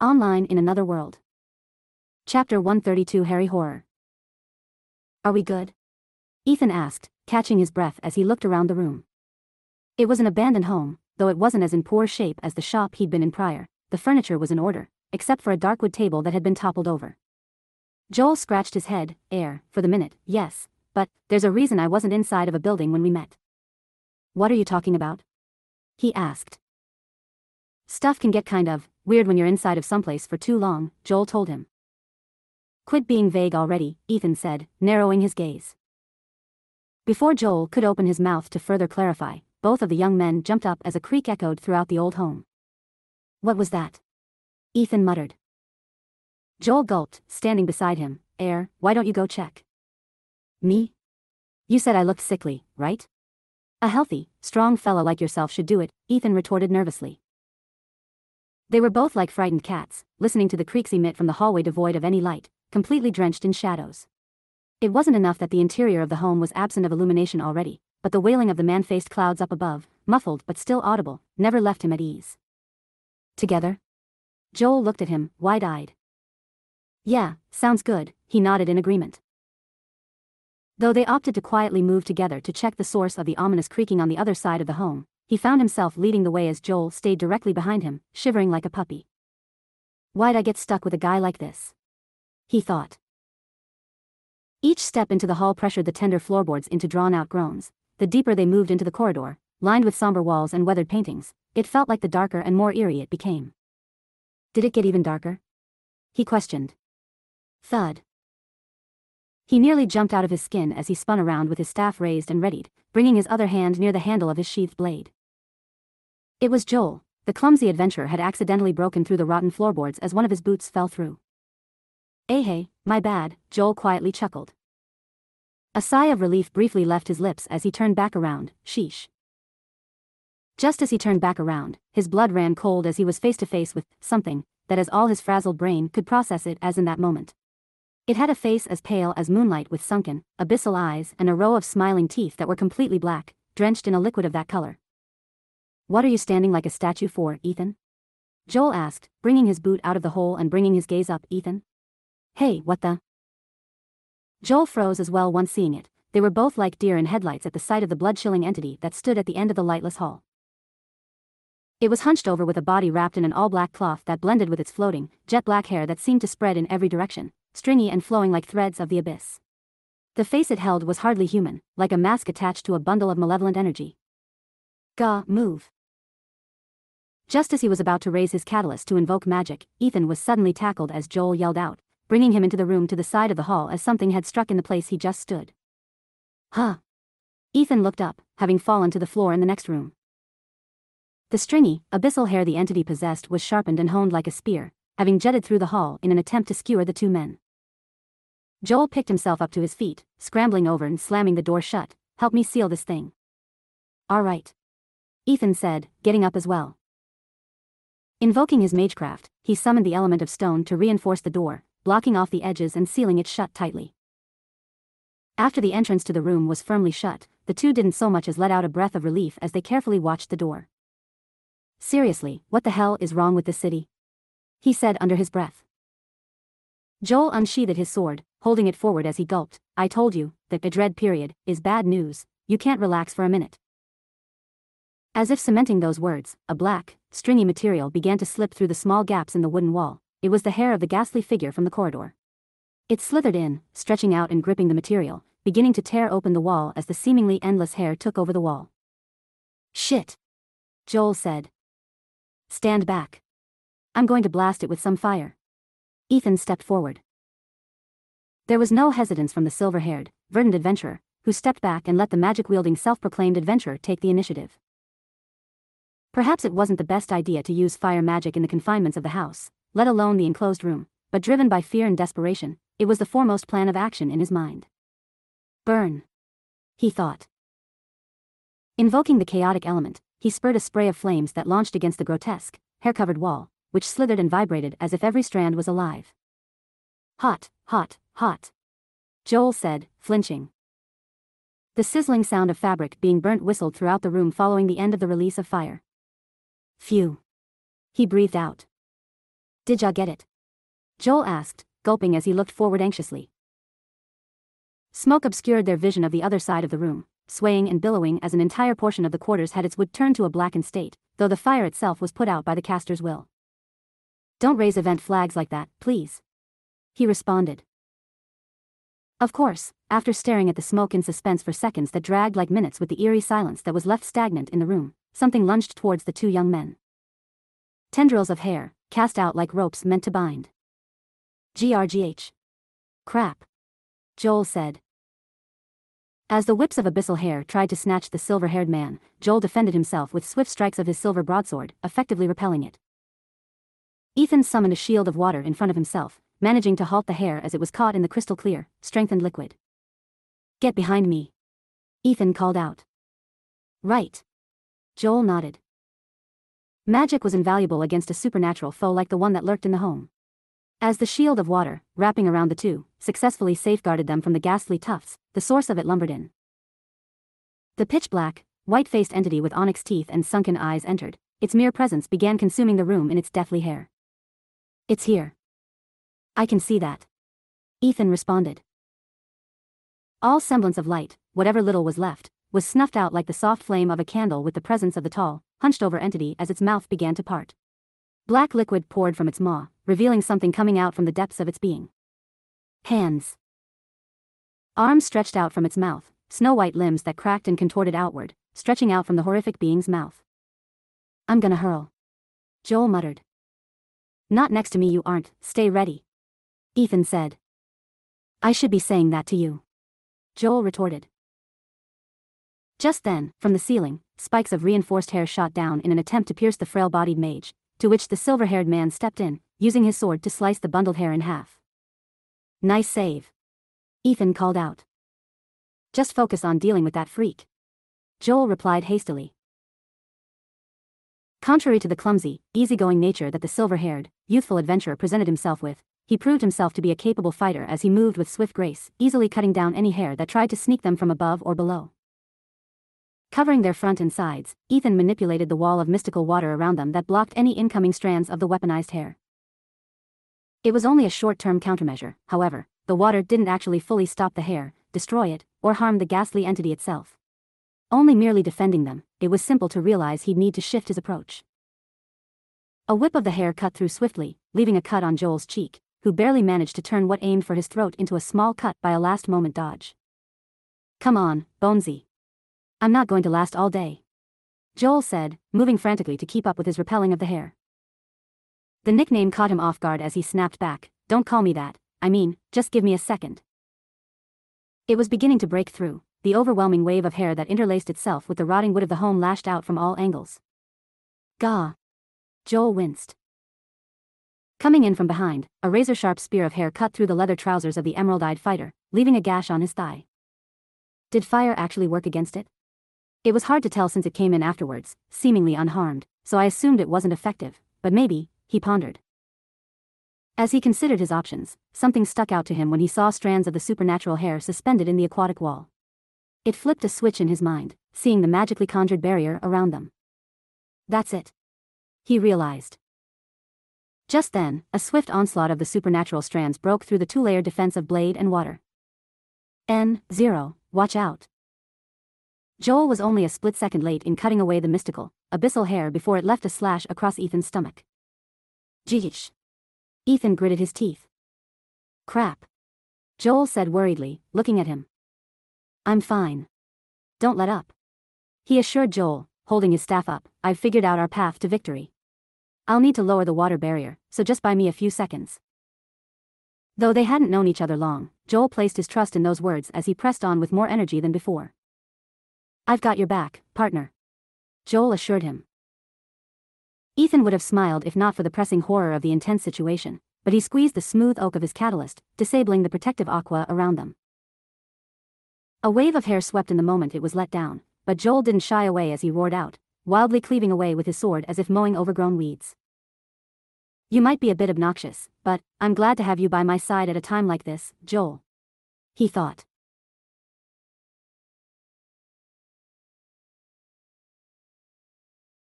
Online in Another World. Chapter 132 Hairy Horror. Are we good? Ethan asked, catching his breath as he looked around the room. It was an abandoned home, though it wasn't as in poor shape as the shop he'd been in prior. The furniture was in order, except for a dark wood table that had been toppled over. Joel scratched his head, air, for the minute, yes, but, there's a reason I wasn't inside of a building when we met. What are you talking about? He asked. Stuff can get kind of weird when you're inside of someplace for too long, Joel told him. Quit being vague already, Ethan said, narrowing his gaze. Before Joel could open his mouth to further clarify, both of the young men jumped up as a creak echoed throughout the old home. What was that? Ethan muttered. Joel gulped, standing beside him. Air, why don't you go check? Me? You said I looked sickly, right? A healthy, strong fellow like yourself should do it, Ethan retorted nervously. They were both like frightened cats, listening to the creaks emit from the hallway devoid of any light, completely drenched in shadows. It wasn't enough that the interior of the home was absent of illumination already, but the wailing of the man-faced clouds up above, muffled but still audible, never left him at ease. Together? Joel looked at him, wide-eyed. Yeah, sounds good, he nodded in agreement. Though they opted to quietly move together to check the source of the ominous creaking on the other side of the home, he found himself leading the way as Joel stayed directly behind him, shivering like a puppy. Why'd I get stuck with a guy like this? He thought. Each step into the hall pressured the tender floorboards into drawn-out groans. The deeper they moved into the corridor, lined with somber walls and weathered paintings, it felt like the darker and more eerie it became. Did it get even darker? He questioned. Thud. He nearly jumped out of his skin as he spun around with his staff raised and readied, bringing his other hand near the handle of his sheathed blade. It was Joel. The clumsy adventurer had accidentally broken through the rotten floorboards as one of his boots fell through. Eh hey, my bad, Joel quietly chuckled. A sigh of relief briefly left his lips as he turned back around, sheesh. Just as he turned back around, his blood ran cold as he was face to face with something that as all his frazzled brain could process it as in that moment. It had a face as pale as moonlight with sunken, abyssal eyes and a row of smiling teeth that were completely black, drenched in a liquid of that color. What are you standing like a statue for, Ethan? Joel asked, bringing his boot out of the hole and bringing his gaze up, Ethan. Hey, what the? Joel froze as well once seeing it. They were both like deer in headlights at the sight of the blood-chilling entity that stood at the end of the lightless hall. It was hunched over with a body wrapped in an all-black cloth that blended with its floating, jet-black hair that seemed to spread in every direction, stringy and flowing like threads of the abyss. The face it held was hardly human, like a mask attached to a bundle of malevolent energy. Gah, move. Just as he was about to raise his catalyst to invoke magic, Ethan was suddenly tackled as Joel yelled out, bringing him into the room to the side of the hall as something had struck in the place he just stood. Huh. Ethan looked up, having fallen to the floor in the next room. The stringy, abyssal hair the entity possessed was sharpened and honed like a spear, having jetted through the hall in an attempt to skewer the two men. Joel picked himself up to his feet, scrambling over and slamming the door shut. Help me seal this thing. All right. Ethan said, getting up as well. Invoking his magecraft, he summoned the element of stone to reinforce the door, blocking off the edges and sealing it shut tightly. After the entrance to the room was firmly shut, the two didn't so much as let out a breath of relief as they carefully watched the door. Seriously, what the hell is wrong with this city? He said under his breath. Joel unsheathed his sword, holding it forward as he gulped. I told you, that the dread period, is bad news, you can't relax for a minute. As if cementing those words, a black, stringy material began to slip through the small gaps in the wooden wall. It was the hair of the ghastly figure from the corridor. It slithered in, stretching out and gripping the material, beginning to tear open the wall as the seemingly endless hair took over the wall. Shit! Joel said. Stand back. I'm going to blast it with some fire. Ethan stepped forward. There was no hesitance from the silver-haired, verdant adventurer, who stepped back and let the magic-wielding self-proclaimed adventurer take the initiative. Perhaps it wasn't the best idea to use fire magic in the confinements of the house, let alone the enclosed room, but driven by fear and desperation, it was the foremost plan of action in his mind. Burn. He thought. Invoking the chaotic element, he spurred a spray of flames that launched against the grotesque, hair-covered wall, which slithered and vibrated as if every strand was alive. Hot, hot, hot. Joel said, flinching. The sizzling sound of fabric being burnt whistled throughout the room following the end of the release of fire. Phew. He breathed out. Did ya get it? Joel asked, gulping as he looked forward anxiously. Smoke obscured their vision of the other side of the room, swaying and billowing as an entire portion of the quarters had its wood turned to a blackened state, though the fire itself was put out by the caster's will. Don't raise event flags like that, please. He responded. Of course, after staring at the smoke in suspense for seconds that dragged like minutes with the eerie silence that was left stagnant in the room, something lunged towards the two young men. Tendrils of hair, cast out like ropes meant to bind. GRGH. Crap. Joel said. As the whips of abyssal hair tried to snatch the silver-haired man, Joel defended himself with swift strikes of his silver broadsword, effectively repelling it. Ethan summoned a shield of water in front of himself, managing to halt the hair as it was caught in the crystal clear, strengthened liquid. Get behind me. Ethan called out. Right. Joel nodded. Magic was invaluable against a supernatural foe like the one that lurked in the home. As the shield of water, wrapping around the two, successfully safeguarded them from the ghastly tufts, the source of it lumbered in. The pitch-black, white-faced entity with onyx teeth and sunken eyes entered, its mere presence began consuming the room in its deathly hair. It's here. I can see that. Ethan responded. All semblance of light, whatever little was left, was snuffed out like the soft flame of a candle with the presence of the tall, hunched-over entity as its mouth began to part. Black liquid poured from its maw, revealing something coming out from the depths of its being. Hands. Arms stretched out from its mouth, snow-white limbs that cracked and contorted outward, stretching out from the horrific being's mouth. I'm gonna hurl. Joel muttered. Not next to me you aren't, stay ready. Ethan said. I should be saying that to you. Joel retorted. Just then, from the ceiling, spikes of reinforced hair shot down in an attempt to pierce the frail-bodied mage, to which the silver-haired man stepped in, using his sword to slice the bundled hair in half. Nice save. Ethan called out. Just focus on dealing with that freak. Joel replied hastily. Contrary to the clumsy, easygoing nature that the silver-haired, youthful adventurer presented himself with, he proved himself to be a capable fighter as he moved with swift grace, easily cutting down any hair that tried to sneak them from above or below. Covering their front and sides, Ethan manipulated the wall of mystical water around them that blocked any incoming strands of the weaponized hair. It was only a short-term countermeasure, however, the water didn't actually fully stop the hair, destroy it, or harm the ghastly entity itself. Only merely defending them, it was simple to realize he'd need to shift his approach. A whip of the hair cut through swiftly, leaving a cut on Joel's cheek, who barely managed to turn what aimed for his throat into a small cut by a last-moment dodge. Come on, Bonesy. I'm not going to last all day. Joel said, moving frantically to keep up with his repelling of the hair. The nickname caught him off guard as he snapped back, don't call me that, I mean, just give me a second. It was beginning to break through, the overwhelming wave of hair that interlaced itself with the rotting wood of the home lashed out from all angles. Gah. Joel winced. Coming in from behind, a razor-sharp spear of hair cut through the leather trousers of the emerald-eyed fighter, leaving a gash on his thigh. Did fire actually work against it? It was hard to tell since it came in afterwards, seemingly unharmed, so I assumed it wasn't effective, but maybe, he pondered. As he considered his options, something stuck out to him when he saw strands of the supernatural hair suspended in the aquatic wall. It flipped a switch in his mind, seeing the magically conjured barrier around them. That's it. He realized. Just then, a swift onslaught of the supernatural strands broke through the two-layer defense of blade and water. N0, watch out. Joel was only a split second late in cutting away the mystical, abyssal hair before it left a slash across Ethan's stomach. Jeesh. Ethan gritted his teeth. Crap. Joel said worriedly, looking at him. I'm fine. Don't let up. He assured Joel, holding his staff up, I've figured out our path to victory. I'll need to lower the water barrier, so just buy me a few seconds. Though they hadn't known each other long, Joel placed his trust in those words as he pressed on with more energy than before. I've got your back, partner. Joel assured him. Ethan would have smiled if not for the pressing horror of the intense situation, but he squeezed the smooth oak of his catalyst, disabling the protective aqua around them. A wave of hair swept in the moment it was let down, but Joel didn't shy away as he roared out, wildly cleaving away with his sword as if mowing overgrown weeds. You might be a bit obnoxious, but I'm glad to have you by my side at a time like this, Joel. He thought.